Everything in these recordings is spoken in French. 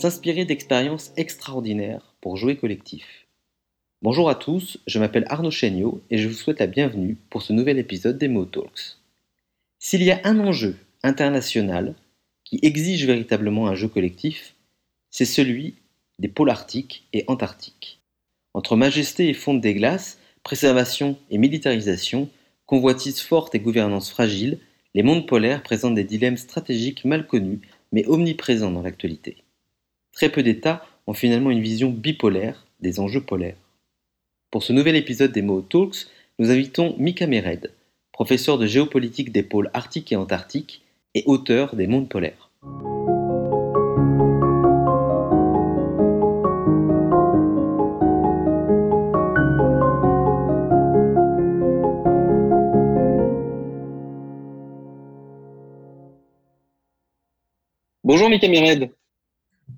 S'inspirer d'expériences extraordinaires pour jouer collectif. Bonjour à tous, je m'appelle Arnaud Chéniaud et je vous souhaite la bienvenue pour ce nouvel épisode des Mo Talks. S'il y a un enjeu international qui exige véritablement un jeu collectif, c'est celui des pôles arctiques et antarctiques. Entre majesté et fonte des glaces, préservation et militarisation, convoitise forte et gouvernance fragile, les mondes polaires présentent des dilemmes stratégiques mal connus mais omniprésents dans l'actualité. Très peu d'États ont finalement une vision bipolaire des enjeux polaires. Pour ce nouvel épisode des Mo Talks, nous invitons Mika Mered, professeur de géopolitique des pôles arctiques et antarctiques et auteur des mondes polaires. Bonjour Mika Mered.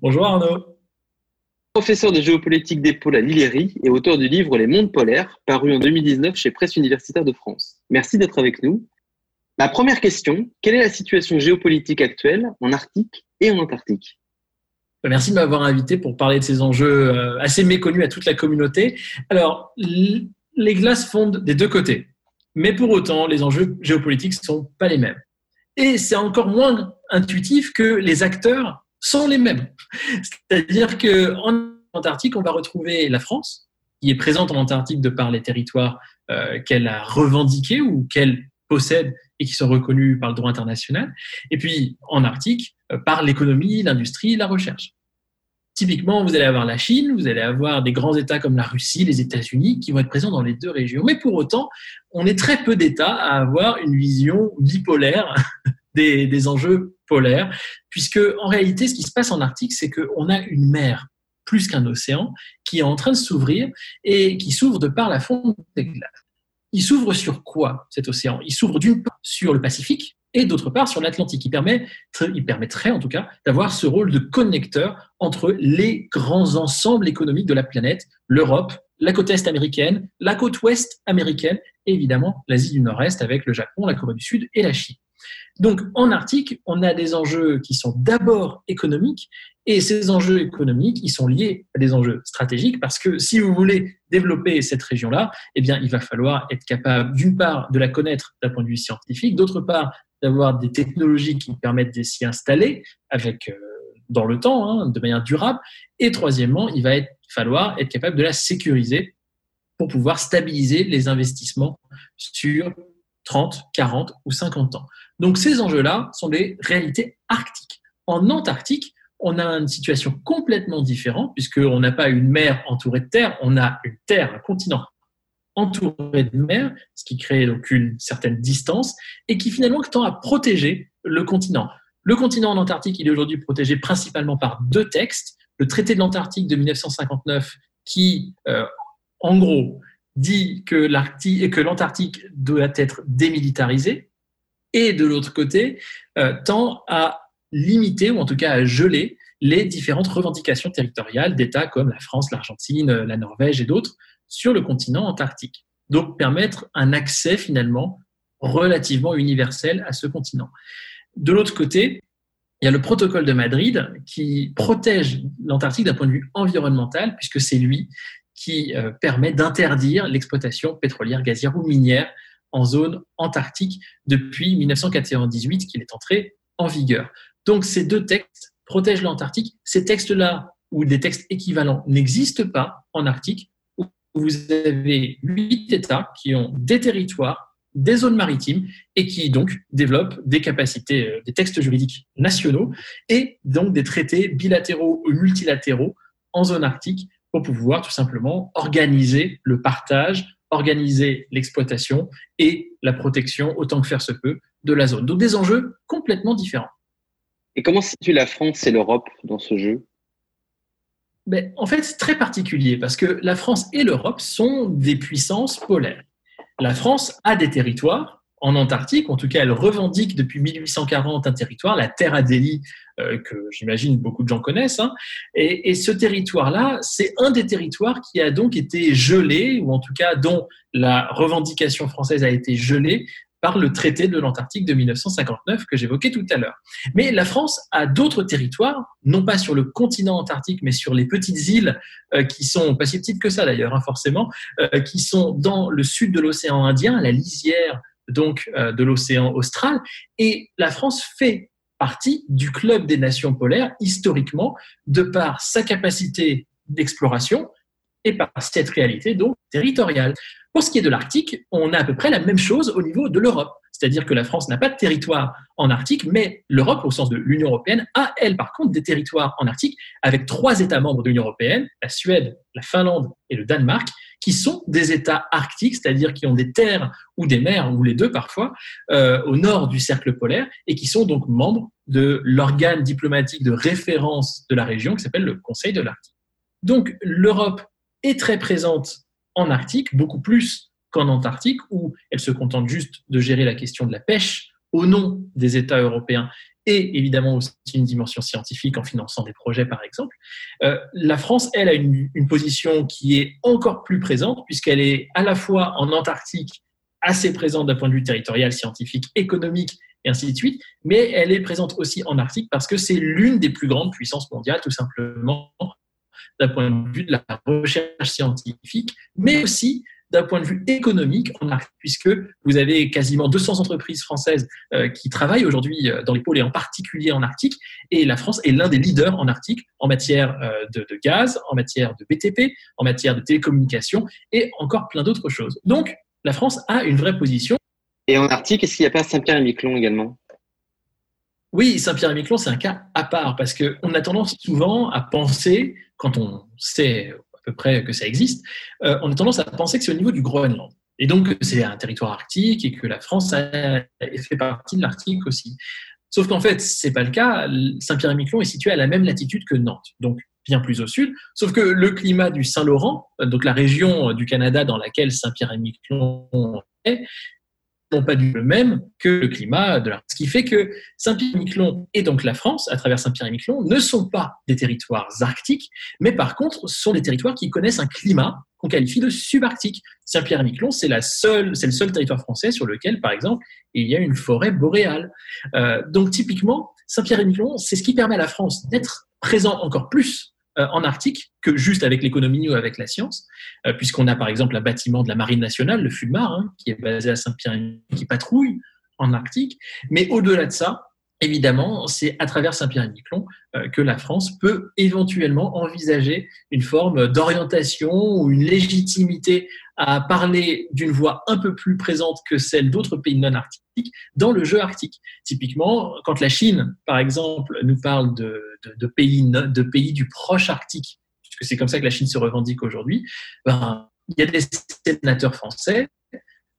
Bonjour Arnaud. Professeur de géopolitique des pôles à Lillery et auteur du livre Les mondes polaires, paru en 2019 chez Presse universitaire de France. Merci d'être avec nous. Ma première question, quelle est la situation géopolitique actuelle en Arctique et en Antarctique? Merci de m'avoir invité pour parler de ces enjeux euh, assez méconnus à toute la communauté. Alors, les glaces fondent des deux côtés, mais pour autant, les enjeux géopolitiques ne sont pas les mêmes. Et c'est encore moins intuitif que les acteurs sont les mêmes. C'est-à-dire qu'en Antarctique, on va retrouver la France, qui est présente en Antarctique de par les territoires euh, qu'elle a revendiqués ou qu'elle possède et qui sont reconnus par le droit international. Et puis en Arctique, euh, par l'économie, l'industrie, la recherche. Typiquement, vous allez avoir la Chine, vous allez avoir des grands États comme la Russie, les États-Unis, qui vont être présents dans les deux régions. Mais pour autant, on est très peu d'États à avoir une vision bipolaire des, enjeux polaires, puisque en réalité, ce qui se passe en Arctique, c'est qu'on a une mer plus qu'un océan qui est en train de s'ouvrir et qui s'ouvre de par la fonte des glaces. Il s'ouvre sur quoi cet océan? Il s'ouvre d'une part sur le Pacifique et d'autre part sur l'Atlantique. Il, permet, il permettrait en tout cas d'avoir ce rôle de connecteur entre les grands ensembles économiques de la planète, l'Europe, la côte est américaine, la côte ouest américaine et évidemment l'Asie du Nord-Est avec le Japon, la Corée du Sud et la Chine. Donc en Arctique, on a des enjeux qui sont d'abord économiques et ces enjeux économiques, ils sont liés à des enjeux stratégiques parce que si vous voulez développer cette région-là, eh il va falloir être capable, d'une part, de la connaître d'un point de vue scientifique, d'autre part, d'avoir des technologies qui permettent de s'y installer avec, euh, dans le temps, hein, de manière durable. Et troisièmement, il va falloir être capable de la sécuriser pour pouvoir stabiliser les investissements sur 30, 40 ou 50 ans. Donc ces enjeux-là sont des réalités arctiques. En Antarctique, on a une situation complètement différente puisqu'on n'a pas une mer entourée de terre, on a une terre, un continent entouré de mer, ce qui crée donc une certaine distance et qui finalement tend à protéger le continent. Le continent en Antarctique, il est aujourd'hui protégé principalement par deux textes. Le traité de l'Antarctique de 1959 qui, euh, en gros, dit que l'Antarctique doit être démilitarisé et de l'autre côté, euh, tend à limiter ou en tout cas à geler les différentes revendications territoriales d'États comme la France, l'Argentine, la Norvège et d'autres sur le continent antarctique. Donc permettre un accès finalement relativement universel à ce continent. De l'autre côté, il y a le protocole de Madrid qui protège l'Antarctique d'un point de vue environnemental, puisque c'est lui qui euh, permet d'interdire l'exploitation pétrolière, gazière ou minière en zone antarctique depuis 1998 qu'il est entré en vigueur. Donc ces deux textes protègent l'Antarctique. Ces textes-là, ou des textes équivalents, n'existent pas en Arctique, où vous avez huit États qui ont des territoires, des zones maritimes, et qui donc développent des capacités, euh, des textes juridiques nationaux, et donc des traités bilatéraux ou multilatéraux en zone arctique pour pouvoir tout simplement organiser le partage, organiser l'exploitation et la protection autant que faire se peut de la zone. Donc des enjeux complètement différents. Et comment se situe la France et l'Europe dans ce jeu? Ben, En fait, c'est très particulier parce que la France et l'Europe sont des puissances polaires. La France a des territoires en Antarctique, en tout cas, elle revendique depuis 1840 un territoire, la Terre Adélie que j'imagine beaucoup de gens connaissent. Hein. Et, et, ce territoire-là, c'est un des territoires qui a donc été gelé, ou en tout cas dont la revendication française a été gelée par le traité de l'Antarctique de 1959 que j'évoquais tout à l'heure. Mais la France a d'autres territoires, non pas sur le continent antarctique, mais sur les petites îles euh, qui sont, pas si petites que ça d'ailleurs, hein, forcément, euh, qui sont dans le sud de l'océan Indien, à la lisière donc euh, de l'océan austral. Et la France fait partie du club des nations polaires historiquement, de par sa capacité d'exploration et par cette réalité donc territoriale. Pour ce qui est de l'Arctique, on a à peu près la même chose au niveau de l'Europe. C'est-à-dire que la France n'a pas de territoire en Arctique, mais l'Europe, au sens de l'Union européenne, a, elle, par contre, des territoires en Arctique, avec trois États membres de l'Union européenne, la Suède, la Finlande et le Danemark, qui sont des États arctiques, c'est-à-dire qui ont des terres ou des mers, ou les deux parfois, euh, au nord du cercle polaire, et qui sont donc membres de l'organe diplomatique de référence de la région qui s'appelle le Conseil de l'Arctique. Donc l'Europe est très présente en Arctique, beaucoup plus qu'en Antarctique, où elle se contente juste de gérer la question de la pêche au nom des États européens et évidemment aussi une dimension scientifique en finançant des projets, par exemple. Euh, la France, elle, a une, une, position qui est encore plus présente, puisqu'elle est à la fois en Antarctique, assez présente d'un point de vue territorial, scientifique, économique, et ainsi de suite, mais elle est présente aussi en Arctique parce que c'est l'une des plus grandes puissances mondiales, tout simplement, d'un point de vue de la recherche scientifique, mais aussi d'un point de vue économique en Arctique, puisque vous avez quasiment 200 entreprises françaises euh, qui travaillent aujourd'hui euh, dans les pôles et en particulier en Arctique, et la France est l'un des leaders en Arctique en matière euh, de, de, gaz, en matière de BTP, en matière de télécommunications et encore plein d'autres choses. Donc, la France a une vraie position. Et en Arctique, est-ce qu'il n'y a pas Saint-Pierre-et-Miquelon également? Oui, Saint-Pierre-et-Miquelon, c'est un cas à part parce qu'on a tendance souvent à penser, quand on sait à peu près que ça existe, euh, on a tendance à penser que c'est au niveau du Groenland. Et donc, c'est un territoire arctique et que la France fait partie de l'Arctique aussi. Sauf qu'en fait, c'est pas le cas. Saint-Pierre-et-Miquelon est situé à la même latitude que Nantes, donc bien plus au sud. Sauf que le climat du Saint-Laurent, donc la région du Canada dans laquelle Saint-Pierre-et-Miquelon est, pas du même que le climat de l'Arctique. Ce qui fait que Saint-Pierre-et-Miquelon et donc la France, à travers Saint-Pierre-et-Miquelon, ne sont pas des territoires arctiques, mais par contre sont des territoires qui connaissent un climat qu'on qualifie de subarctique. Saint-Pierre-et-Miquelon, c'est le seul territoire français sur lequel, par exemple, il y a une forêt boréale. Euh, donc typiquement, Saint-Pierre-et-Miquelon, c'est ce qui permet à la France d'être présent encore plus en Arctique que juste avec l'économie ou avec la science, euh, puisqu'on a par exemple un bâtiment de la Marine nationale, le Fulmar, hein, qui est basé à Saint-Pierre, qui patrouille en Arctique. Mais au-delà de ça, évidemment, c'est à travers Saint-Pierre-et-Miquelon euh, que la France peut éventuellement envisager une forme d'orientation ou une légitimité à parler d'une voix un peu plus présente que celle d'autres pays non arctiques dans le jeu arctique. Typiquement, quand la Chine, par exemple, nous parle de, de, pays, de pays du proche arctique, puisque c'est comme ça que la Chine se revendique aujourd'hui, ben, il y a des sénateurs français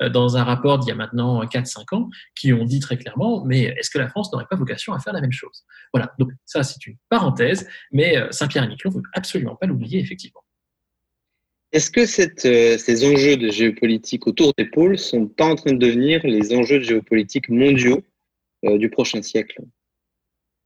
euh, dans un rapport d'il y a maintenant 4-5 ans, qui ont dit très clairement, mais est-ce que la France n'aurait pas vocation à faire la même chose? Voilà, donc ça c'est une parenthèse, mais euh, Saint-Pierre-et-Miquelon, il ne faut absolument pas l'oublier, effectivement. Est-ce que euh, ces enjeux de géopolitique autour des pôles sont pas en train de devenir les enjeux de géopolitique mondiaux du prochain siècle?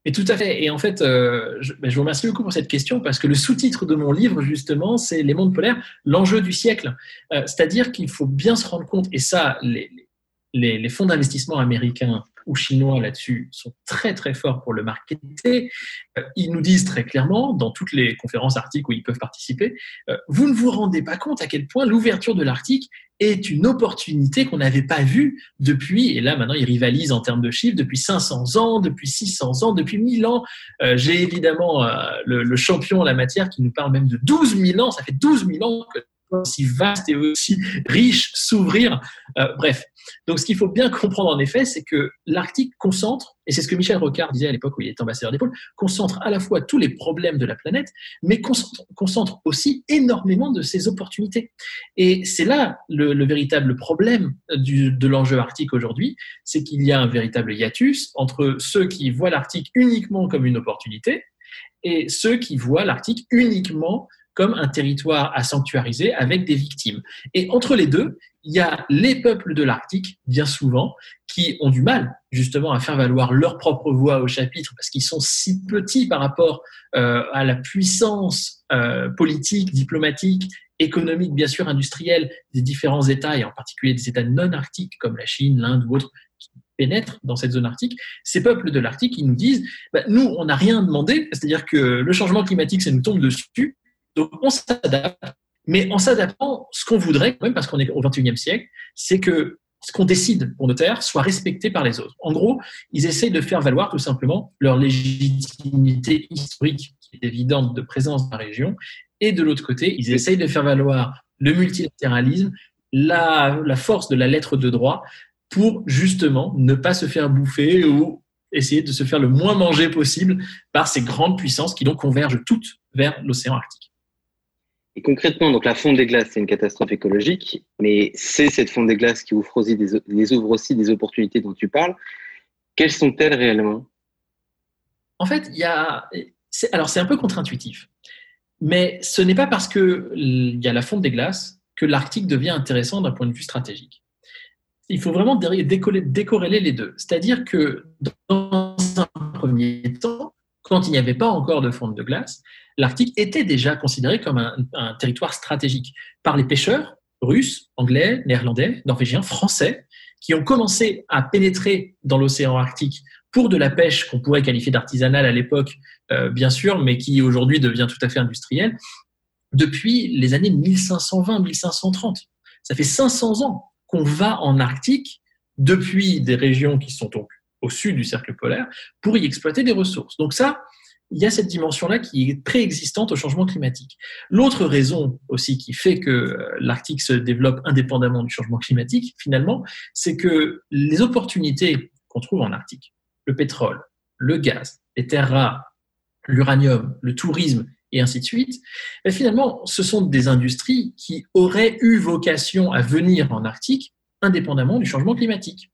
Et tout à fait. Et en fait, euh, je, ben, je, vous remercie beaucoup pour cette question parce que le sous-titre de mon livre, justement, c'est Les mondes polaires, l'enjeu du siècle. Euh, C'est-à-dire qu'il faut bien se rendre compte, et ça, les, fonds d'investissement américains ou chinois là-dessus sont très très forts pour le marketer. Euh, ils nous disent très clairement, dans toutes les conférences arctiques où ils peuvent participer, vous ne vous rendez pas compte à quel point l'ouverture de l'Arctique est une opportunité qu'on n'avait pas vue depuis, et là maintenant ils rivalisent en termes de chiffres, depuis 500 ans, depuis 600 ans, depuis 1000 ans. Euh, J'ai évidemment euh, le, le, champion en la matière qui nous parle même de 12 000 ans, ça fait 12 000 ans que aussi vaste et aussi riche s'ouvrir. Euh, bref, donc ce qu'il faut bien comprendre en effet, c'est que l'Arctique concentre, et c'est ce que Michel Rocard disait à l'époque où il était ambassadeur des concentre à la fois tous les problèmes de la planète, mais concentre, concentre aussi énormément de ses opportunités. Et c'est là le, le, véritable problème du, de l'enjeu arctique aujourd'hui, c'est qu'il y a un véritable hiatus entre ceux qui voient l'Arctique uniquement comme une opportunité et ceux qui voient l'Arctique uniquement comme un territoire à sanctuariser avec des victimes. Et entre les deux, il y a les peuples de l'Arctique, bien souvent, qui ont du mal justement à faire valoir leur propre voix au chapitre parce qu'ils sont si petits par rapport euh, à la puissance euh, politique, diplomatique, économique, bien sûr, industrielle des différents États, et en particulier des États non arctiques comme la Chine, l'Inde ou autres, qui pénètrent dans cette zone arctique. Ces peuples de l'Arctique, ils nous disent, bah, nous, on n'a rien demandé, c'est-à-dire que le changement climatique, ça nous tombe dessus, donc on s'adapte. Mais en s'adaptant, ce qu'on voudrait, quand même, parce qu'on est au XXIe siècle, c'est que ce qu'on décide pour nos terres soit respecté par les autres. En gros, ils essayent de faire valoir tout simplement leur légitimité historique, qui est évidente de présence dans la région, et de l'autre côté, ils essayent de faire valoir le multilatéralisme, la, la force de la lettre de droit, pour justement ne pas se faire bouffer ou essayer de se faire le moins manger possible par ces grandes puissances qui donc convergent toutes vers l'océan Arctique. Et concrètement, donc la fonte des glaces, c'est une catastrophe écologique, mais c'est cette fonte des glaces qui ouvre aussi des, les ouvre aussi des opportunités dont tu parles. Quelles sont-elles réellement? En fait, il a. Alors, c'est un peu contre-intuitif, mais ce n'est pas parce qu'il y a la fonte des glaces que l'Arctique devient intéressant d'un point de vue stratégique. Il faut vraiment décorréler les deux. C'est-à-dire que dans un premier temps, quand il n'y avait pas encore de fonte de glace, l'Arctique était déjà considéré comme un, territoire stratégique par les pêcheurs russes, anglais, néerlandais, norvégiens, français, qui ont commencé à pénétrer dans l'océan Arctique pour de la pêche qu'on pourrait qualifier d'artisanale à l'époque, euh, bien sûr, mais qui aujourd'hui devient tout à fait industrielle, depuis les années 1520-1530. Ça fait 500 ans qu'on va en Arctique depuis des régions qui sont donc au sud du cercle polaire pour y exploiter des ressources. Donc ça, il y a cette dimension-là qui est préexistante au changement climatique. L'autre raison aussi qui fait que euh, l'Arctique se développe indépendamment du changement climatique, finalement, c'est que les opportunités qu'on trouve en Arctique, le pétrole, le gaz, les terres rares, l'uranium, le tourisme et ainsi de suite, ben finalement, ce sont des industries qui auraient eu vocation à venir en Arctique indépendamment du changement climatique.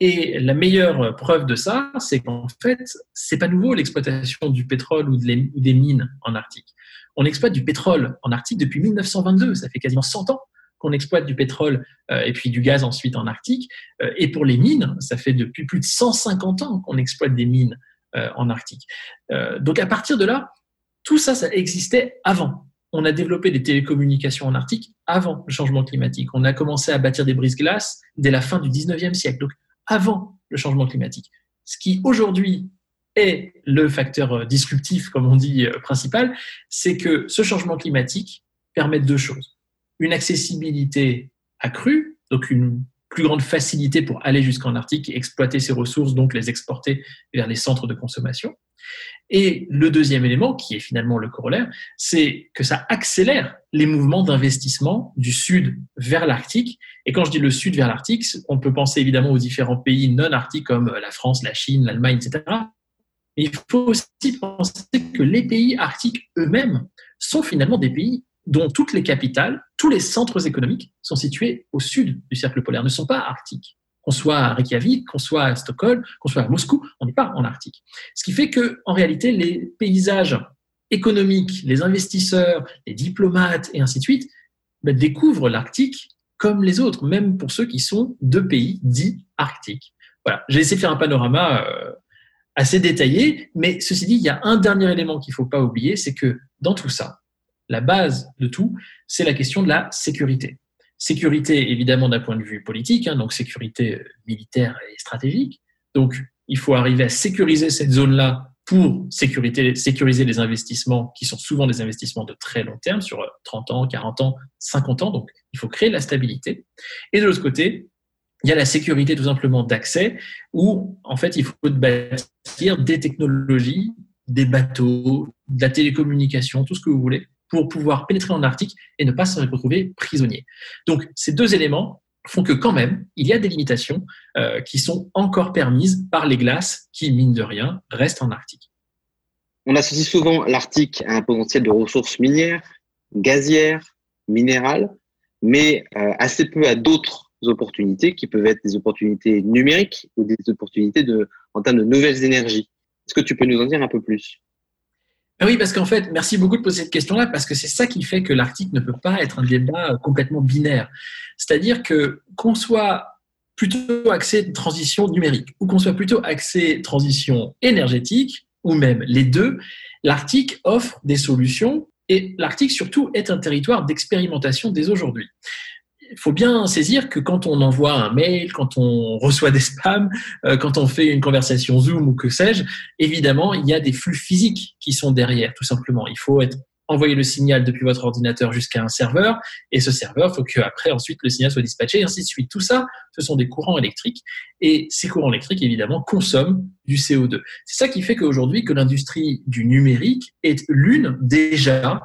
Et la meilleure preuve de ça, c'est qu'en fait, c'est pas nouveau l'exploitation du pétrole ou des mines en Arctique. On exploite du pétrole en Arctique depuis 1922, ça fait quasiment 100 ans qu'on exploite du pétrole euh, et puis du gaz ensuite en Arctique. Euh, et pour les mines, ça fait depuis plus de 150 ans qu'on exploite des mines euh, en Arctique. donc à partir de là, tout ça, ça existait avant on a développé des télécommunications en Arctique avant le changement climatique. On a commencé à bâtir des brises-glaces dès la fin du 19e siècle, donc avant le changement climatique. Ce qui aujourd'hui est le facteur euh, disruptif, comme on dit, euh, principal, c'est que ce changement climatique permet deux choses. Une accessibilité accrue, donc une plus grande facilité pour aller jusqu'en Arctique exploiter ces ressources, donc les exporter vers les centres de consommation. Et le deuxième élément, qui est finalement le corollaire, c'est que ça accélère les mouvements d'investissement du sud vers l'Arctique. Et quand je dis le sud vers l'Arctique, on peut penser évidemment aux différents pays non arctiques comme la France, la Chine, l'Allemagne, etc. Mais il faut aussi penser que les pays arctiques eux-mêmes sont finalement des pays dont toutes les capitales, tous les centres économiques sont situés au sud du cercle polaire, ne sont pas arctiques qu'on soit à Reykjavik, qu'on soit à Stockholm, qu'on soit à Moscou, on n'est pas en Arctique. Ce qui fait que, en réalité, les paysages économiques, les investisseurs, les diplomates et ainsi de suite ben, découvrent l'Arctique comme les autres, même pour ceux qui sont de pays dits arctiques. Voilà, j'ai essayé de faire un panorama euh, assez détaillé, mais ceci dit, il y a un dernier élément qu'il ne faut pas oublier, c'est que dans tout ça, la base de tout, c'est la question de la sécurité. Sécurité, évidemment, d'un point de vue politique, hein, donc sécurité euh, militaire et stratégique. Donc, il faut arriver à sécuriser cette zone-là pour sécuriser les investissements qui sont souvent des investissements de très long terme, sur 30 euh, ans, 40 ans, 50 ans. Donc, il faut créer la stabilité. Et de l'autre côté, il y a la sécurité tout simplement d'accès, où en fait, il faut bâtir des technologies, des bateaux, de la télécommunication, tout ce que vous voulez, pour pouvoir pénétrer en Arctique et ne pas se retrouver prisonnier. Donc ces deux éléments font que quand même, il y a des limitations euh, qui sont encore permises par les glaces qui, mine de rien, restent en Arctique. On associe souvent l'Arctique à un potentiel de ressources minières, gazières, minérales, mais euh, assez peu à d'autres opportunités qui peuvent être des opportunités numériques ou des opportunités en termes de nouvelles énergies. Est-ce que tu peux nous en dire un peu plus? Oui, parce qu'en fait, merci beaucoup de poser cette question-là, parce que c'est ça qui fait que l'Arctique ne peut pas être un débat complètement binaire. C'est-à-dire que qu'on soit plutôt axé transition numérique ou qu'on soit plutôt axé transition énergétique, ou même les deux, l'Arctique offre des solutions et l'Arctique surtout est un territoire d'expérimentation dès aujourd'hui il faut bien saisir que quand on envoie un mail, quand on reçoit des spams, euh, quand on fait une conversation Zoom ou que sais-je, évidemment, il y a des flux physiques qui sont derrière, tout simplement. Il faut être envoyer le signal depuis votre ordinateur jusqu'à un serveur, et ce serveur, faut qu'après, ensuite, le signal soit dispatché, et ainsi de suite. Tout ça, ce sont des courants électriques, et ces courants électriques, évidemment, consomment du CO2. C'est ça qui fait qu'aujourd'hui, que l'industrie du numérique est l'une déjà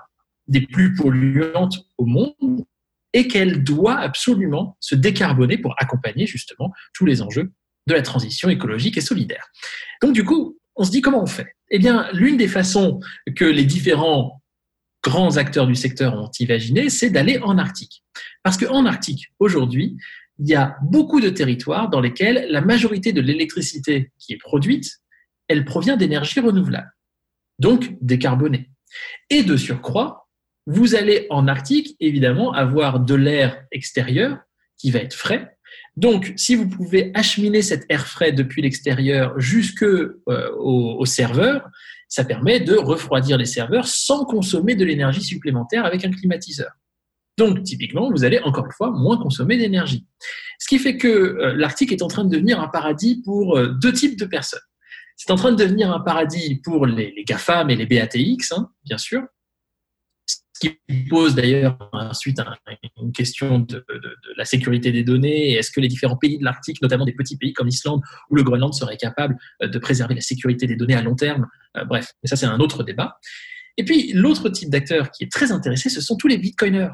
des plus polluantes au monde, et qu'elle doit absolument se décarboner pour accompagner justement tous les enjeux de la transition écologique et solidaire. Donc du coup, on se dit comment on fait? Eh bien, l'une des façons que les différents grands acteurs du secteur ont imaginé, c'est d'aller en Arctique. Parce qu'en Arctique, aujourd'hui, il y a beaucoup de territoires dans lesquels la majorité de l'électricité qui est produite, elle provient d'énergie renouvelable, donc décarbonée. Et de surcroît, vous allez en Arctique, évidemment, avoir de l'air extérieur qui va être frais. Donc, si vous pouvez acheminer cet air frais depuis l'extérieur jusque euh, au, serveur, ça permet de refroidir les serveurs sans consommer de l'énergie supplémentaire avec un climatiseur. Donc, typiquement, vous allez encore une fois moins consommer d'énergie. Ce qui fait que euh, l'Arctique est en train de devenir un paradis pour euh, deux types de personnes. C'est en train de devenir un paradis pour les, GAFAM et les BATX, hein, bien sûr, qui pose d'ailleurs ensuite une question de, la sécurité des données. Est-ce que les différents pays de l'Arctique, notamment des petits pays comme l'Islande ou le Groenland, seraient capables euh, de préserver la sécurité des données à long terme? Euh, Bref, mais ça c'est un autre débat. Et puis l'autre type d'acteur qui est très intéressé, ce sont tous les bitcoiners.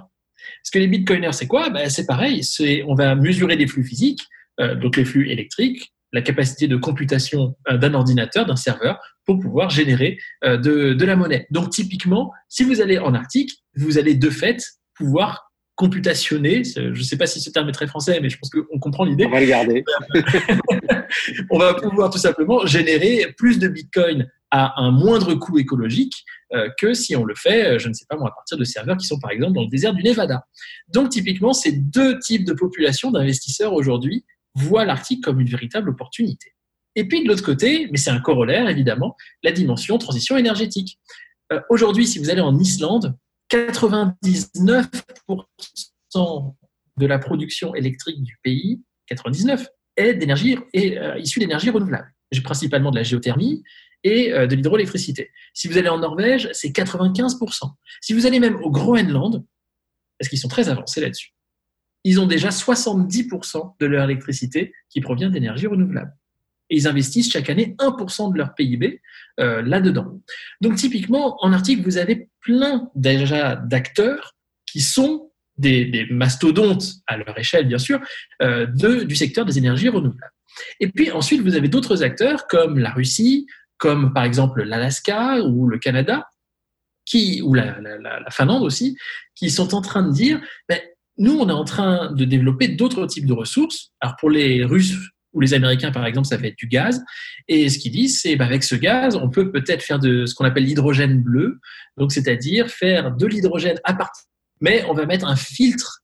Parce que les bitcoiners, c'est quoi? Ben, C'est pareil, on va mesurer des flux physiques, euh, donc les flux électriques, la capacité de computation d'un ordinateur, d'un serveur, pour pouvoir générer euh, de, de, la monnaie. Donc typiquement, si vous allez en Arctique, vous allez de fait pouvoir computationner, je ne sais pas si ce terme est très français, mais je pense qu'on comprend l'idée. On va le garder. on va pouvoir tout simplement générer plus de Bitcoin à un moindre coût écologique euh, que si on le fait, euh, je ne sais pas moi, à partir de serveurs qui sont par exemple dans le désert du Nevada. Donc typiquement, ces deux types de populations d'investisseurs aujourd'hui voient l'Arctique comme une véritable opportunité. Et puis de l'autre côté, mais c'est un corollaire évidemment, la dimension transition énergétique. Euh, aujourd'hui, si vous allez en Islande, 99% de la production électrique du pays, 99, est est euh, issue d'énergie renouvelable. Principalement de la géothermie et euh, de l'hydroélectricité. Si vous allez en Norvège, c'est 95%. Si vous allez même au Groenland, parce qu'ils sont très avancés là-dessus, ils ont déjà 70% de leur électricité qui provient d'énergie renouvelable et ils investissent chaque année 1% de leur PIB euh, là-dedans. Donc typiquement, en Arctique, vous avez plein déjà d'acteurs qui sont des, mastodontes à leur échelle, bien sûr, euh, de, du secteur des énergies renouvelables. Et puis ensuite, vous avez d'autres acteurs comme la Russie, comme par exemple l'Alaska ou le Canada, qui, ou la, la, Finlande aussi, qui sont en train de dire, ben, nous, on est en train de développer d'autres types de ressources. Alors pour les Russes, ou les Américains, par exemple, ça va être du gaz. Et ce qu'ils disent, c'est bah, avec ce gaz, on peut peut-être faire de ce qu'on appelle l'hydrogène bleu, donc c'est-à-dire faire de l'hydrogène à partir, mais on va mettre un filtre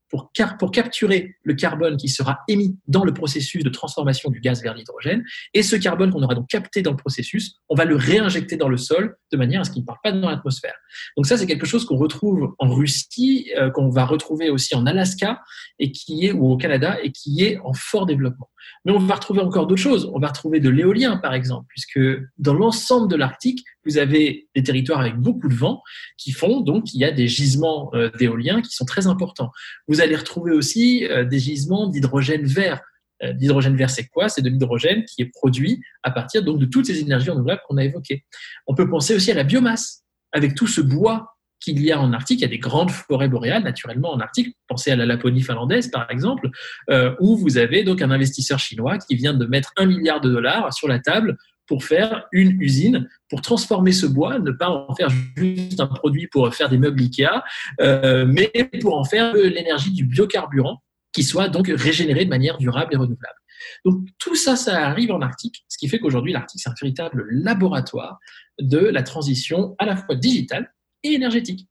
pour, capturer le carbone qui sera émis dans le processus de transformation du gaz vers l'hydrogène. Et ce carbone qu'on aura donc capté dans le processus, on va le réinjecter dans le sol de manière à ce qu'il ne parte pas dans l'atmosphère. Donc ça, c'est quelque chose qu'on retrouve en Russie, euh, qu'on va retrouver aussi en Alaska et qui est ou au Canada et qui est en fort développement. Mais on va retrouver encore d'autres choses. On va retrouver de l'éolien, par exemple, puisque dans l'ensemble de l'Arctique, vous avez des territoires avec beaucoup de vent qui font donc il y a des gisements euh, d'éolien qui sont très importants. Vous allez retrouver aussi euh, des gisements d'hydrogène vert. Euh, l'hydrogène vert, c'est quoi? C'est de l'hydrogène qui est produit à partir donc de toutes ces énergies renouvelables qu'on a évoquées. On peut penser aussi à la biomasse, avec tout ce bois qu'il y a en Arctique. Il y a des grandes forêts boréales, naturellement, en Arctique. Pensez à la Laponie finlandaise, par exemple, euh, où vous avez donc un investisseur chinois qui vient de mettre un milliard de dollars sur la table pour faire une usine, pour transformer ce bois, ne pas en faire juste un produit pour faire des meubles Ikea, euh, mais pour en faire l'énergie du biocarburant qui soit donc régénéré de manière durable et renouvelable. Donc tout ça, ça arrive en Arctique, ce qui fait qu'aujourd'hui, l'Arctique, c'est un véritable laboratoire de la transition à la fois digitale et énergétique.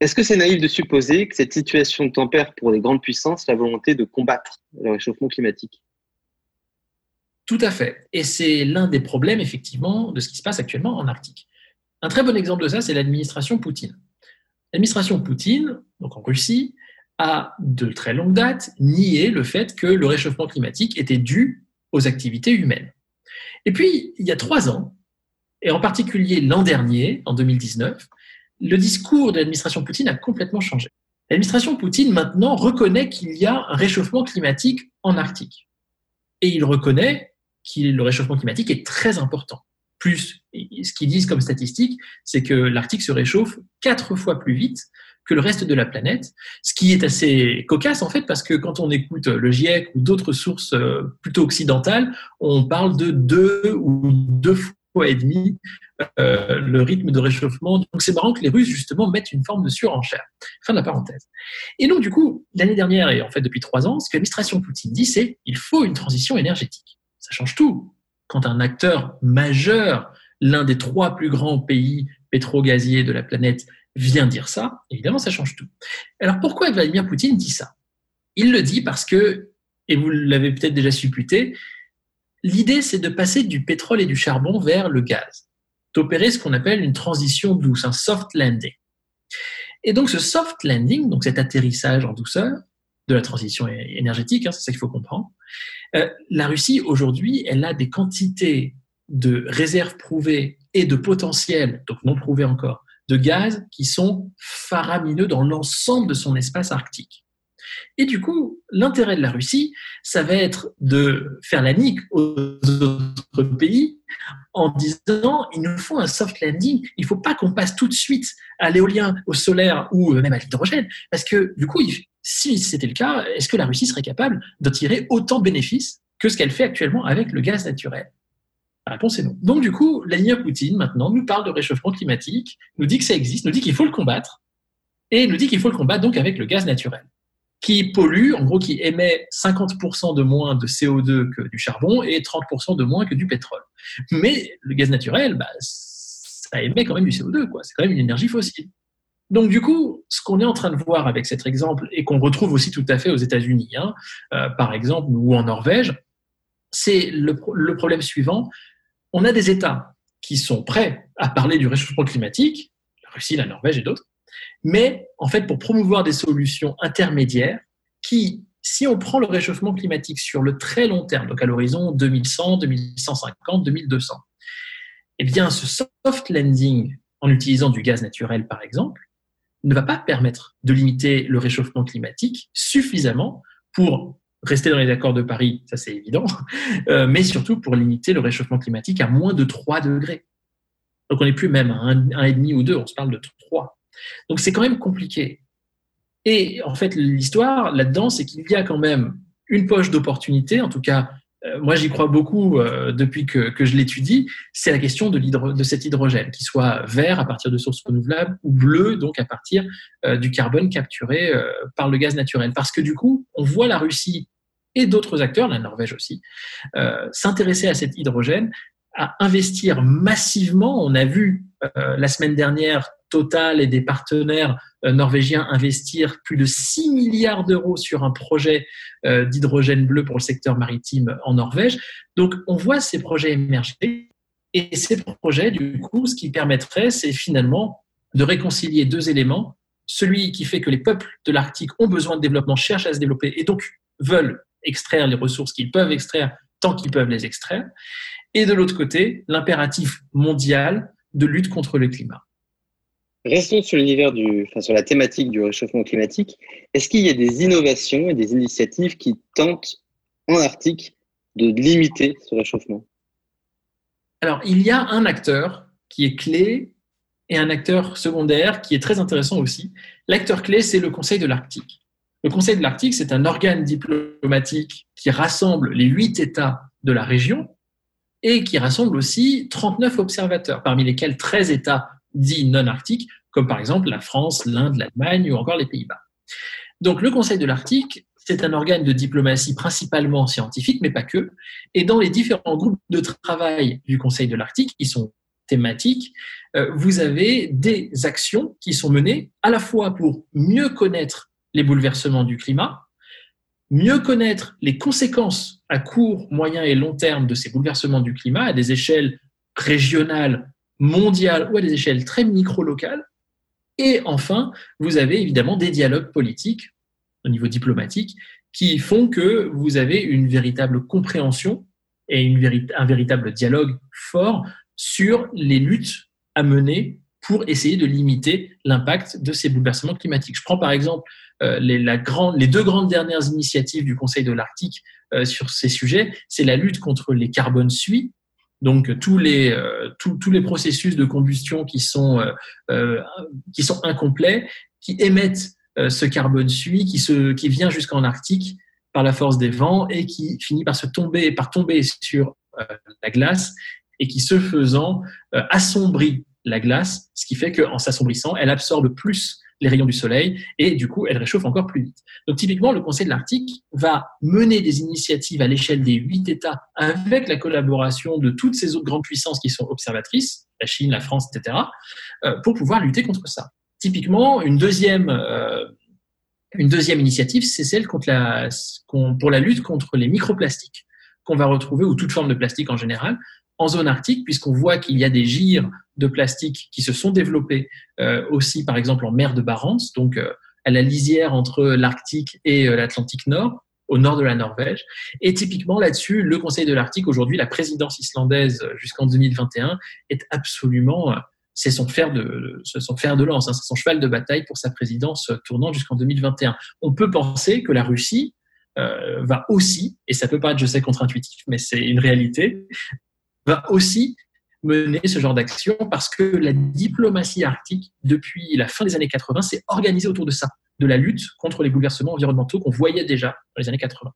Est-ce que c'est naïf de supposer que cette situation tempère pour les grandes puissances la volonté de combattre le réchauffement climatique? Tout à fait. Et c'est l'un des problèmes, effectivement, de ce qui se passe actuellement en Arctique. Un très bon exemple de ça, c'est l'administration Poutine. L'administration Poutine, donc en Russie, a de très longue date nié le fait que le réchauffement climatique était dû aux activités humaines. Et puis, il y a trois ans, et en particulier l'an dernier, en 2019, le discours de l'administration Poutine a complètement changé. L'administration Poutine maintenant reconnaît qu'il y a un réchauffement climatique en Arctique. Et il reconnaît le réchauffement climatique est très important. Plus, ce qu'ils disent comme statistique, c'est que l'Arctique se réchauffe quatre fois plus vite que le reste de la planète, ce qui est assez cocasse en fait parce que quand on écoute le GIEC ou d'autres sources euh, plutôt occidentales, on parle de deux ou deux fois et demi euh, le rythme de réchauffement. Donc c'est marrant que les Russes justement mettent une forme de surenchère. Fin de la parenthèse. Et donc du coup, l'année dernière et en fait depuis trois ans, ce que l'administration Poutine dit, c'est il faut une transition énergétique. Ça change tout. Quand un acteur majeur, l'un des trois plus grands pays pétro-gaziers de la planète, vient dire ça, évidemment ça change tout. Alors pourquoi Vladimir Poutine dit ça? Il le dit parce que, et vous l'avez peut-être déjà supputé, l'idée c'est de passer du pétrole et du charbon vers le gaz d'opérer ce qu'on appelle une transition douce, un soft landing. Et donc ce soft landing, donc cet atterrissage en douceur de la transition énergétique, hein, c'est ça qu'il faut comprendre, euh, la Russie aujourd'hui, elle a des quantités de réserves prouvées et de potentiel, donc non prouvées encore, de gaz qui sont faramineux dans l'ensemble de son espace arctique. Et du coup, l'intérêt de la Russie, ça va être de faire la nique aux autres pays en disant il nous faut un soft landing, il ne faut pas qu'on passe tout de suite à l'éolien, au solaire ou même à l'hydrogène, parce que du coup, si c'était le cas, est-ce que la Russie serait capable de tirer autant de bénéfices que ce qu'elle fait actuellement avec le gaz naturel? La réponse est non. Donc, du coup, Vladimir Poutine, maintenant, nous parle de réchauffement climatique, nous dit que ça existe, nous dit qu'il faut le combattre, et nous dit qu'il faut le combattre donc avec le gaz naturel qui pollue, en gros, qui émet 50% de moins de CO2 que du charbon et 30% de moins que du pétrole. Mais le gaz naturel, bah, ça émet quand même du CO2, quoi. C'est quand même une énergie fossile. Donc du coup, ce qu'on est en train de voir avec cet exemple et qu'on retrouve aussi tout à fait aux États-Unis, hein, euh, par exemple, ou en Norvège, c'est le, le problème suivant. On a des États qui sont prêts à parler du réchauffement climatique, la Russie, la Norvège et d'autres, mais en fait pour promouvoir des solutions intermédiaires qui, si on prend le réchauffement climatique sur le très long terme, donc à l'horizon 2100, 2150, 2200, eh bien ce soft landing en utilisant du gaz naturel par exemple, ne va pas permettre de limiter le réchauffement climatique suffisamment pour rester dans les accords de Paris, ça c'est évident, euh, mais surtout pour limiter le réchauffement climatique à moins de 3 degrés. Donc on n'est plus même à 1,5 ou 2, on se parle de 3. Donc c'est quand même compliqué. Et en fait, l'histoire là-dedans, c'est qu'il y a quand même une poche d'opportunité, en tout cas, euh, moi j'y crois beaucoup euh, depuis que, je l'étudie, c'est la question de, de, cet hydrogène, qui soit vert à partir de sources renouvelables ou bleu, donc à partir euh, du carbone capturé par le gaz naturel. Parce que du coup, on voit la Russie et d'autres acteurs, la Norvège aussi, s'intéresser à cet hydrogène, à investir massivement. On a vu la semaine dernière Total et des partenaires euh, norvégiens investir plus de 6 milliards d'euros sur un projet euh, d'hydrogène bleu pour le secteur maritime en Norvège. Donc on voit ces projets émerger et ces projets, du coup, ce qui permettrait, c'est finalement de réconcilier deux éléments. Celui qui fait que les peuples de l'Arctique ont besoin de développement, cherchent à se développer et donc veulent extraire les ressources qu'ils peuvent extraire tant qu'ils peuvent les extraire. Et de l'autre côté, l'impératif mondial de lutte contre le climat. Restons sur l'univers du, enfin, sur la thématique du réchauffement climatique. Est-ce qu'il y a des innovations et des initiatives qui tentent en Arctique de limiter ce réchauffement? Alors, il y a un acteur qui est clé et un acteur secondaire qui est très intéressant aussi. L'acteur clé, c'est le Conseil de l'Arctique. Le Conseil de l'Arctique, c'est un organe diplomatique qui rassemble les huit États de la région et qui rassemble aussi 39 observateurs, parmi lesquels 13 États dits non arctiques, comme par exemple la France, l'Inde, l'Allemagne ou encore les Pays-Bas. Donc le Conseil de l'Arctique, c'est un organe de diplomatie principalement scientifique, mais pas que. Et dans les différents groupes de travail du Conseil de l'Arctique, qui sont thématiques, euh, vous avez des actions qui sont menées à la fois pour mieux connaître les bouleversements du climat, mieux connaître les conséquences à court, moyen et long terme de ces bouleversements du climat à des échelles régionales, mondiales ou à des échelles très micro-locales. Et enfin, vous avez évidemment des dialogues politiques au niveau diplomatique qui font que vous avez une véritable compréhension et un véritable dialogue fort sur les luttes à mener pour essayer de limiter l'impact de ces bouleversements climatiques. Je prends par exemple euh, les, deux grandes dernières initiatives du Conseil de l'Arctique euh, sur ces sujets. C'est la lutte contre les carbones suies, donc tous les, euh, tous les processus de combustion qui sont, qui sont incomplets, qui émettent ce carbone suie, qui, se, qui vient jusqu'en Arctique par la force des vents et qui finit par se tomber, par tomber sur la glace et qui, ce faisant, assombrit la glace, ce qui fait qu'en s'assombrissant, elle absorbe plus les rayons du soleil et du coup, elle réchauffe encore plus vite. Donc typiquement, le Conseil de l'Arctique va mener des initiatives à l'échelle des huit États avec la collaboration de toutes ces autres grandes puissances qui sont observatrices, la Chine, la France, etc., euh, pour pouvoir lutter contre ça. Typiquement, une deuxième, euh, initiative, c'est celle pour la lutte contre les microplastiques qu'on va retrouver, ou toute forme de plastique en général, en zone arctique, puisqu'on voit qu'il y a des gires de plastique qui se sont développés euh, aussi, par exemple, en mer de Barents, donc euh, à la lisière entre l'Arctique et euh, l'Atlantique Nord, au nord de la Norvège. Et typiquement là-dessus, le Conseil de l'Arctique, aujourd'hui, la présidence islandaise jusqu'en 2021, est absolument, c'est son fer de, son fer de lance, hein, c'est son cheval de bataille pour sa présidence tournant jusqu'en 2021. On peut penser que la Russie, va aussi, et ça peut paraître, je sais, contre-intuitif, mais c'est une réalité, va aussi mener ce genre d'action parce que la diplomatie arctique, depuis la fin des années 80, s'est organisée autour de ça, de la lutte contre les bouleversements environnementaux qu'on voyait déjà dans les années 80.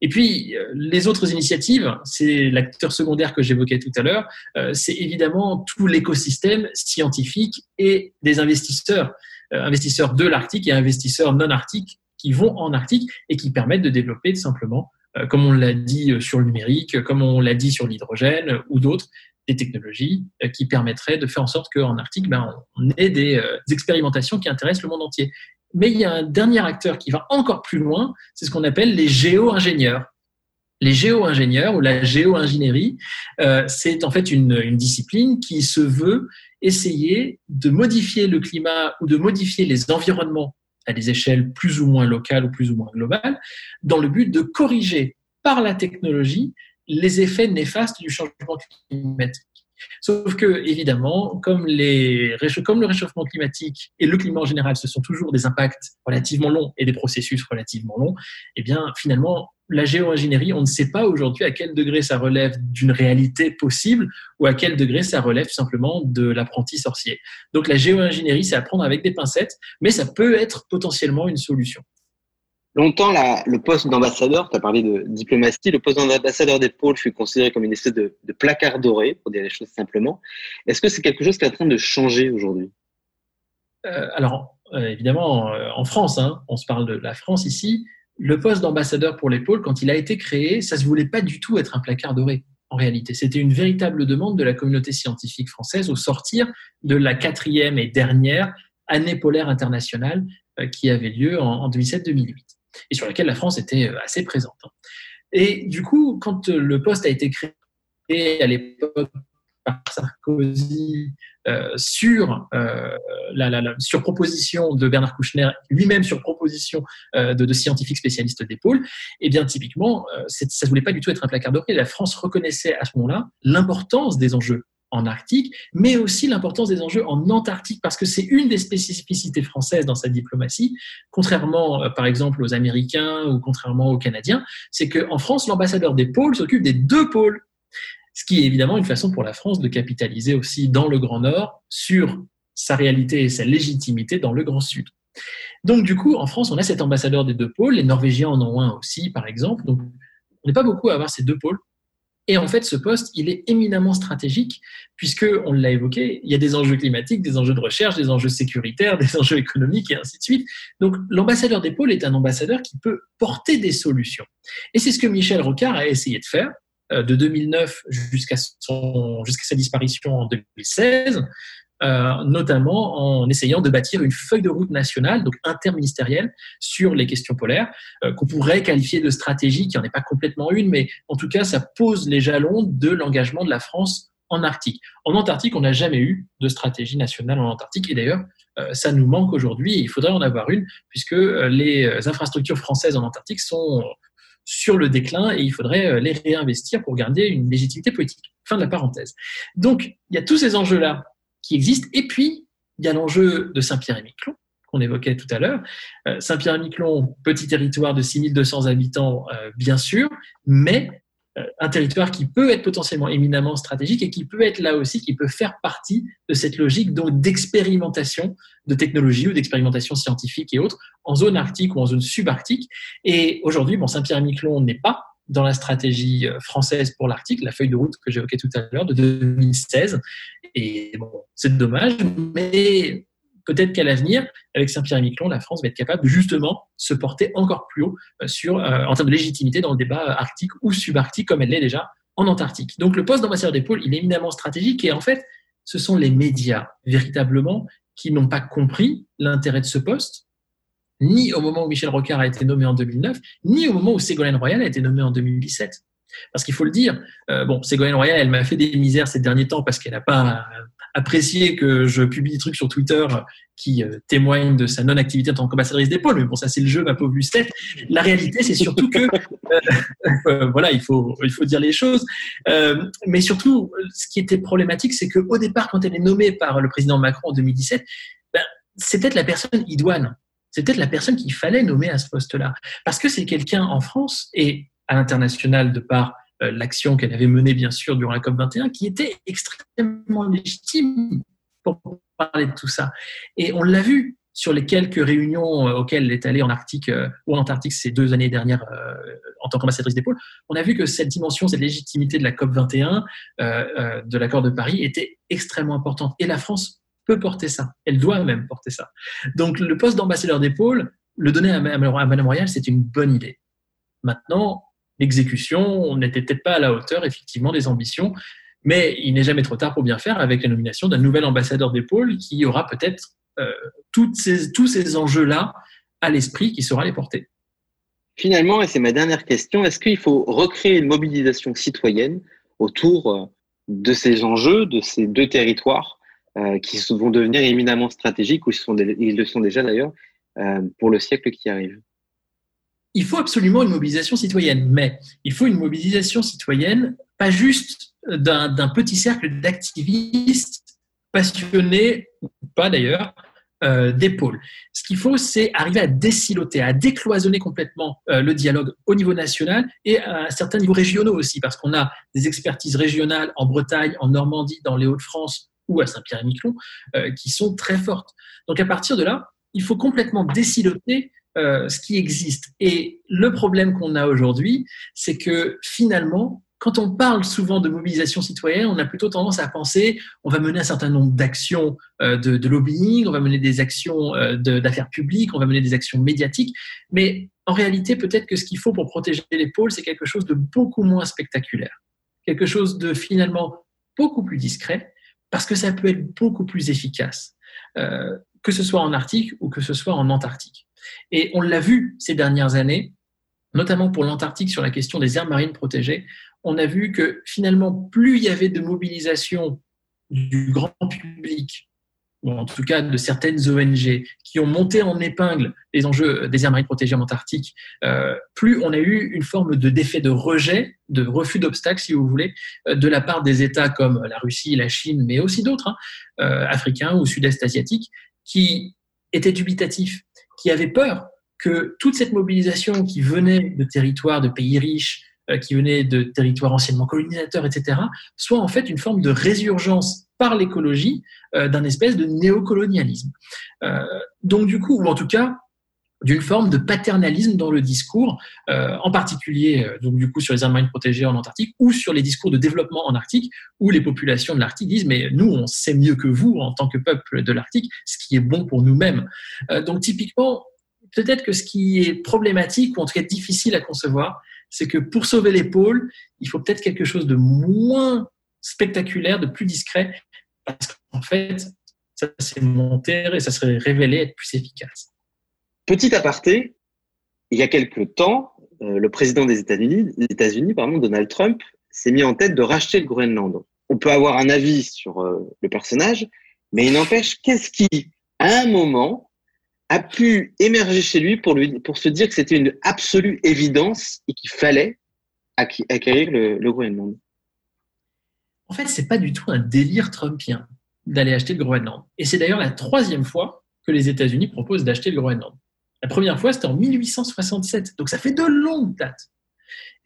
Et puis, euh, les autres initiatives, c'est l'acteur secondaire que j'évoquais tout à l'heure, euh, c'est évidemment tout l'écosystème scientifique et des investisseurs, euh, investisseurs de l'Arctique et investisseurs non arctiques qui vont en Arctique et qui permettent de développer simplement comme on l'a dit euh, sur le numérique, comme on l'a dit sur l'hydrogène euh, ou d'autres, des technologies qui permettraient de faire en sorte qu'en Arctique, ben, on ait des, expérimentations qui intéressent le monde entier. Mais il y a un dernier acteur qui va encore plus loin, c'est ce qu'on appelle les géo-ingénieurs. Les géo-ingénieurs ou la géo-ingénierie, c'est en fait une, discipline qui se veut essayer de modifier le climat ou de modifier les environnements à des échelles plus ou moins locales ou plus ou moins globales, dans le but de corriger par la technologie les effets néfastes du changement climatique. Sauf que, évidemment, comme, le réchauffement climatique et le climat en général, ce sont toujours des impacts relativement longs et des processus relativement longs, eh bien, finalement, la géo-ingénierie, on ne sait pas aujourd'hui à quel degré ça relève d'une réalité possible ou à quel degré ça relève simplement de l'apprenti sorcier. Donc la géo-ingénierie, c'est à prendre avec des pincettes, mais ça peut être potentiellement une solution. Longtemps, le poste d'ambassadeur, tu as parlé de diplomatie, le poste d'ambassadeur des pôles fut considéré comme une espèce de, placard doré, pour dire les choses simplement. Est-ce que c'est quelque chose qui est en train de changer aujourd'hui? Euh, Alors, euh, évidemment, euh, en France, hein, on se parle de la France ici, le poste d'ambassadeur pour les pôles, quand il a été créé, ça ne se voulait pas du tout être un placard doré. En réalité, c'était une véritable demande de la communauté scientifique française au sortir de la quatrième et dernière année polaire internationale qui avait lieu en 2007-2008 et sur laquelle la France était euh, assez présente. Hein. Et du coup, quand euh, le poste a été créé à l'époque par Sarkozy euh, sur, proposition de Bernard Kouchner, lui-même sur proposition de, scientifiques spécialistes des pôles, eh bien typiquement, ça ne voulait pas du tout être un placard doré. La France reconnaissait à ce moment-là l'importance des enjeux en Arctique, mais aussi l'importance des enjeux en Antarctique, parce que c'est une des spécificités françaises dans sa diplomatie, contrairement euh, par exemple aux Américains ou contrairement aux Canadiens, c'est qu'en France, l'ambassadeur des pôles s'occupe des deux pôles, ce qui est évidemment une façon pour la France de capitaliser aussi dans le Grand Nord sur sa réalité et sa légitimité dans le Grand Sud. Donc du coup, en France, on a cet ambassadeur des deux pôles, les Norvégiens en ont un aussi, par exemple, donc on n'est pas beaucoup à avoir ces deux pôles, Et en fait, ce poste, il est éminemment stratégique, puisque, on l'a évoqué, il y a des enjeux climatiques, des enjeux de recherche, des enjeux sécuritaires, des enjeux économiques, et ainsi de suite. Donc, l'ambassadeur des pôles est un ambassadeur qui peut porter des solutions. Et c'est ce que Michel Rocard a essayé de faire euh, de 2009 jusqu'à jusqu'à sa disparition en 2016, euh, notamment en essayant de bâtir une feuille de route nationale, donc interministérielle, sur les questions polaires, euh, qu'on pourrait qualifier de stratégique, qui n'en est pas complètement une, mais en tout cas, ça pose les jalons de l'engagement de la France en Arctique. En Antarctique, on n'a jamais eu de stratégie nationale en Antarctique, et d'ailleurs, euh, ça nous manque aujourd'hui, il faudrait en avoir une, puisque les infrastructures françaises en Antarctique sont sur le déclin et il faudrait les réinvestir pour garder une légitimité politique. Fin de la parenthèse. Donc, il y a tous ces enjeux-là qui existent. Et puis, il y a l'enjeu de Saint-Pierre-et-Miquelon, qu'on évoquait tout à l'heure. Euh, Saint-Pierre-et-Miquelon, petit territoire de 6200 habitants, euh, bien sûr, mais euh, un territoire qui peut être potentiellement éminemment stratégique et qui peut être là aussi, qui peut faire partie de cette logique d'expérimentation de technologie ou d'expérimentation scientifique et autres en zone arctique ou en zone subarctique. Et aujourd'hui, bon, Saint-Pierre-et-Miquelon n'est pas dans la stratégie française pour l'Arctique, la feuille de route que j'évoquais tout à l'heure de 2016. Et bon, c'est dommage, mais peut-être qu'à l'avenir, avec Saint-Pierre-et-Miquelon, la France va être capable de se porter encore plus haut euh, sur, euh, en termes de légitimité dans le débat arctique ou subarctique, comme elle l'est déjà en Antarctique. Donc le poste d'ambassadeur des pôles, il est éminemment stratégique et en fait, ce sont les médias véritablement qui n'ont pas compris l'intérêt de ce poste, ni au moment où Michel Rocard a été nommé en 2009, ni au moment où Ségolène Royal a été nommé en 2017. Parce qu'il faut le dire, euh, bon, Ségolène Royal, elle m'a fait des misères ces derniers temps parce qu'elle n'a pas apprécié que je publie des trucs sur Twitter qui euh, témoignent de sa non-activité en tant qu'ambassadrice d'épaule. Mais bon, ça, c'est le jeu, ma pauvre Lucette. La réalité, c'est surtout que, euh, voilà, il faut, il faut dire les choses. mais surtout, ce qui était problématique, c'est qu'au départ, quand elle est nommée par le président Macron en 2017, ben, peut-être la personne idoine. C'est peut-être la personne qu'il fallait nommer à ce poste-là. Parce que c'est quelqu'un en France, et à l'international de par euh, l'action qu'elle avait menée bien sûr durant la COP 21, qui était extrêmement légitime pour parler de tout ça. Et on l'a vu sur les quelques réunions euh, auxquelles elle est allée en Arctique euh, ou en Antarctique ces deux années dernières en tant qu'ambassadrice des pôles, on a vu que cette dimension, cette légitimité de la COP 21, de l'accord de Paris, était extrêmement importante. Et la France peut porter ça. Elle doit même porter ça. Donc le poste d'ambassadeur des pôles, le donner à, Madame Royal, c'est une bonne idée. Maintenant, l'exécution, on n'était peut-être pas à la hauteur, effectivement, des ambitions, mais il n'est jamais trop tard pour bien faire avec la nomination d'un nouvel ambassadeur d'épaule qui aura peut-être euh, ces, tous ces enjeux-là à l'esprit, qui saura les porter. Finalement, et c'est ma dernière question, est-ce qu'il faut recréer une mobilisation citoyenne autour euh, de ces enjeux, de ces deux territoires euh, qui vont devenir éminemment stratégiques, ou ils le sont déjà d'ailleurs, pour le siècle qui arrive il faut absolument une mobilisation citoyenne, mais il faut une mobilisation citoyenne pas juste d'un petit cercle d'activistes passionnés, ou pas d'ailleurs, euh, d'épaules. Ce qu'il faut, c'est arriver à désiloter, à décloisonner complètement euh, le dialogue au niveau national et à certains niveaux régionaux aussi, parce qu'on a des expertises régionales en Bretagne, en Normandie, dans les Hauts-de-France ou à Saint-Pierre-et-Miquelon, euh, qui sont très fortes. Donc à partir de là, il faut complètement désiloter euh, ce qui existe. Et le problème qu'on a aujourd'hui, c'est que finalement, quand on parle souvent de mobilisation citoyenne, on a plutôt tendance à penser on va mener un certain nombre d'actions euh, de, lobbying, on va mener des actions euh, d'affaires publiques, on va mener des actions médiatiques. Mais en réalité, peut-être que ce qu'il faut pour protéger les pôles, c'est quelque chose de beaucoup moins spectaculaire, quelque chose de finalement beaucoup plus discret, parce que ça peut être beaucoup plus efficace, que ce soit en Arctique ou que ce soit en Antarctique. Et on l'a vu ces dernières années, notamment pour l'Antarctique sur la question des aires marines protégées, on a vu que finalement, plus il y avait de mobilisation du grand public, ou en tout cas de certaines ONG, qui ont monté en épingle les enjeux des aires marines protégées en Antarctique, euh, plus on a eu une forme de d'effet de rejet, de refus d'obstacles, si vous voulez, euh, de la part des États comme la Russie, la Chine, mais aussi d'autres, hein, euh, africains ou sud-est asiatiques, qui étaient dubitatifs qui avaient peur que toute cette mobilisation qui venait de territoires de pays riches, qui venait de territoires anciennement colonisateurs, etc., soit en fait une forme de résurgence par l'écologie euh, d'un espèce de néocolonialisme. Euh, donc du coup, ou en tout cas, d'une forme de paternalisme dans le discours, euh, en particulier euh, donc du coup sur les aires marines protégées en Antarctique ou sur les discours de développement en Arctique, où les populations de l'Arctique disent mais nous on sait mieux que vous en tant que peuple de l'Arctique ce qui est bon pour nous-mêmes. Euh, donc typiquement, peut-être que ce qui est problématique ou en tout cas difficile à concevoir, c'est que pour sauver les pôles, il faut peut-être quelque chose de moins spectaculaire, de plus discret, parce qu'en fait, ça s'est monté et ça serait révélé être plus efficace. Petit aparté, il y a quelque temps, euh, le président des États-Unis, Donald Trump, s'est mis en tête de racheter le Groenland. On peut avoir un avis sur euh, le personnage, mais il n'empêche, qu'est-ce qui, à un moment, a pu émerger chez lui pour, lui, pour se dire que c'était une absolue évidence et qu'il fallait acquérir le Groenland? En fait, c'est pas du tout un délire trumpien d'aller acheter le Groenland. Et c'est d'ailleurs la troisième fois que les États-Unis proposent d'acheter le Groenland. La première fois, c'était en 1867, donc ça fait de longues dates.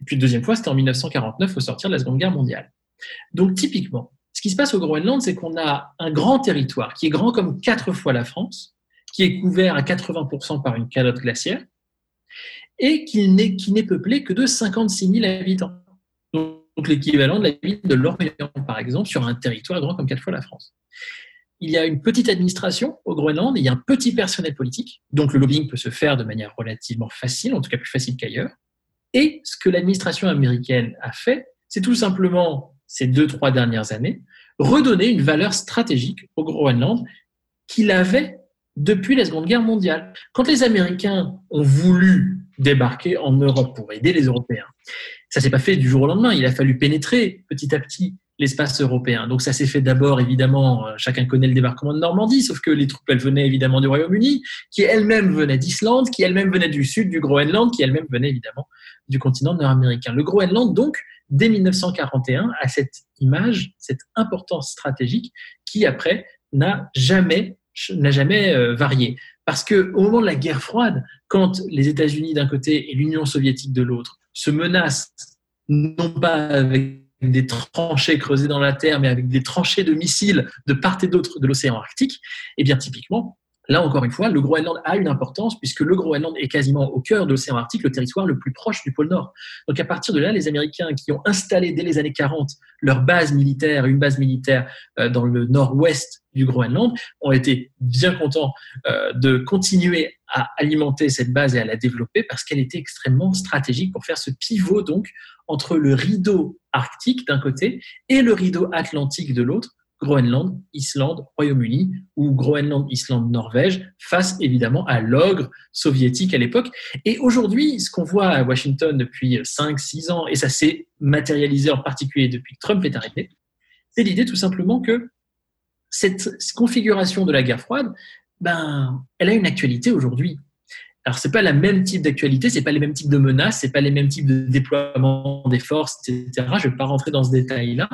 Et puis la deuxième fois, c'était en 1949 au sortir de la Seconde Guerre mondiale. Donc typiquement, ce qui se passe au Groenland, c'est qu'on a un grand territoire qui est grand comme quatre fois la France, qui est couvert à 80% par une calotte glaciaire, et qui n'est, qui peuplé que de 56 000 habitants. L'équivalent de la ville de l'Orient, par exemple, sur un territoire grand comme quatre fois la France il y a une petite administration au Groenland, il y a un petit personnel politique, donc le lobbying peut se faire de manière relativement facile, en tout cas plus facile qu'ailleurs. Et ce que l'administration américaine a fait, c'est tout simplement, ces deux, trois dernières années, redonner une valeur stratégique au Groenland qu'il avait depuis la Seconde Guerre mondiale. Quand les Américains ont voulu débarquer en Europe pour aider les Européens, ça s'est pas fait du jour au lendemain. Il a fallu pénétrer petit à petit l'espace européen. Donc ça s'est fait d'abord, évidemment, euh, chacun connaît le débarquement de Normandie, sauf que les troupes, elles venaient évidemment du Royaume-Uni, qui elles-mêmes venaient d'Islande, qui elles-mêmes venaient du sud, du Groenland, qui elles-mêmes venaient évidemment du continent nord-américain. Le Groenland, donc, dès 1941, a cette image, cette importance stratégique qui, après, n'a jamais, n'a jamais euh, varié. Parce que au moment de la guerre froide, quand les États-Unis d'un côté et l'Union soviétique de l'autre se menacent, non pas avec des tranchées creusées dans la terre, mais avec des tranchées de missiles de part et d'autre de l'océan Arctique, eh bien typiquement, là encore une fois, le Groenland a une importance puisque le Groenland est quasiment au cœur de l'océan Arctique, le territoire le plus proche du pôle Nord. Donc à partir de là, les Américains qui ont installé dès les années 40 leur base militaire, une base militaire euh, dans le nord-ouest du Groenland, ont été bien contents euh, de continuer à alimenter cette base et à la développer parce qu'elle était extrêmement stratégique pour faire ce pivot donc entre le rideau arctique d'un côté et le rideau atlantique de l'autre, Groenland, Islande, Royaume-Uni ou Groenland, Islande, Norvège, face évidemment à l'ogre soviétique à l'époque. Et aujourd'hui, ce qu'on voit à Washington depuis 5-6 ans, et ça s'est matérialisé en particulier depuis que Trump est arrivé, c'est l'idée tout simplement que cette configuration de la guerre froide, ben, elle a une actualité aujourd'hui. Alors, c'est pas la même type d'actualité, c'est pas les mêmes types de menaces, c'est pas les mêmes types de déploiement des forces, etc. Je vais pas rentrer dans ce détail-là.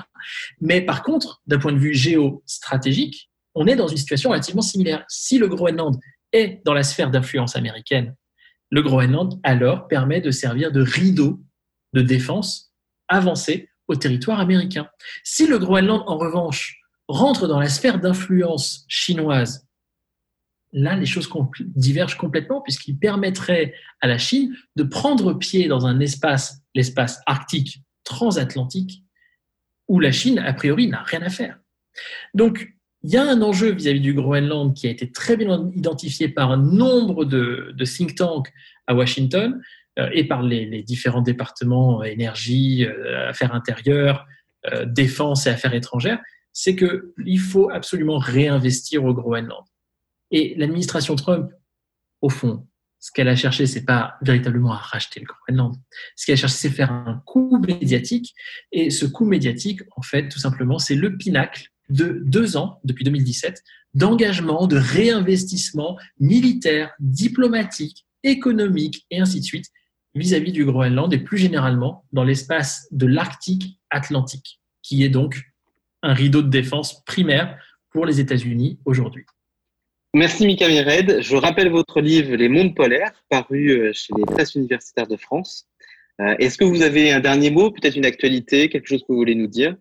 Mais par contre, d'un point de vue géostratégique, on est dans une situation relativement similaire. Si le Groenland est dans la sphère d'influence américaine, le Groenland alors permet de servir de rideau de défense avancé au territoire américain. Si le Groenland, en revanche, rentre dans la sphère d'influence chinoise là, les choses divergent complètement puisqu'il permettrait à la Chine de prendre pied dans un espace, l'espace arctique transatlantique, où la Chine, a priori, n'a rien à faire. Donc, il y a un enjeu vis-à-vis du Groenland qui a été très bien identifié par un nombre de, think tanks à Washington euh, et par les, différents départements euh, énergie, euh, affaires intérieures, défense et affaires étrangères, c'est qu'il faut absolument réinvestir au Groenland. Et l'administration Trump, au fond, ce qu'elle a cherché, c'est pas véritablement à racheter le Groenland. Ce qu'elle a cherché, c'est faire un coup médiatique. Et ce coup médiatique, en fait, tout simplement, c'est le pinacle de deux ans, depuis 2017, d'engagement, de réinvestissement militaire, diplomatique, économique et ainsi de suite vis-à-vis du Groenland et plus généralement dans l'espace de l'Arctique Atlantique, qui est donc un rideau de défense primaire pour les États-Unis aujourd'hui. Merci Mika Mired. Je rappelle votre livre Les mondes polaires, paru euh, chez les presses universitaires de France. Euh, est-ce que vous avez un dernier mot, peut-être une actualité, quelque chose que vous voulez nous dire?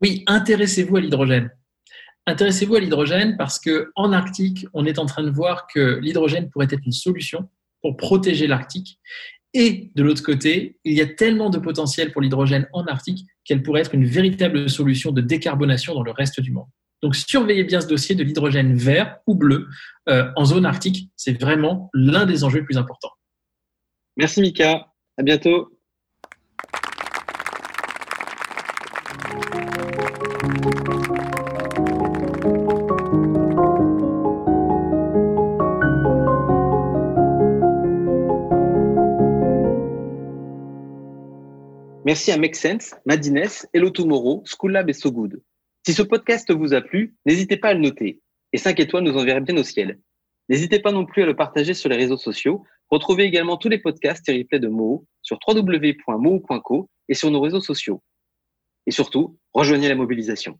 Oui, intéressez-vous à l'hydrogène. Intéressez-vous à l'hydrogène parce que en Arctique, on est en train de voir que l'hydrogène pourrait être une solution pour protéger l'Arctique. Et de l'autre côté, il y a tellement de potentiel pour l'hydrogène en Arctique qu'elle pourrait être une véritable solution de décarbonation dans le reste du monde. Donc surveillez bien ce dossier de l'hydrogène vert ou bleu euh, en zone arctique. C'est vraiment l'un des enjeux les plus importants. Merci Mika. À bientôt. Merci à Make Sense, Madines, Hello Tomorrow, School Lab et So Good. Si ce podcast vous a plu, n'hésitez pas à le noter. Et 5 étoiles nous enverraient bien au ciel. N'hésitez pas non plus à le partager sur les réseaux sociaux. Retrouvez également tous les podcasts et replays de Moho sur www.moho.co et sur nos réseaux sociaux. Et surtout, rejoignez la mobilisation.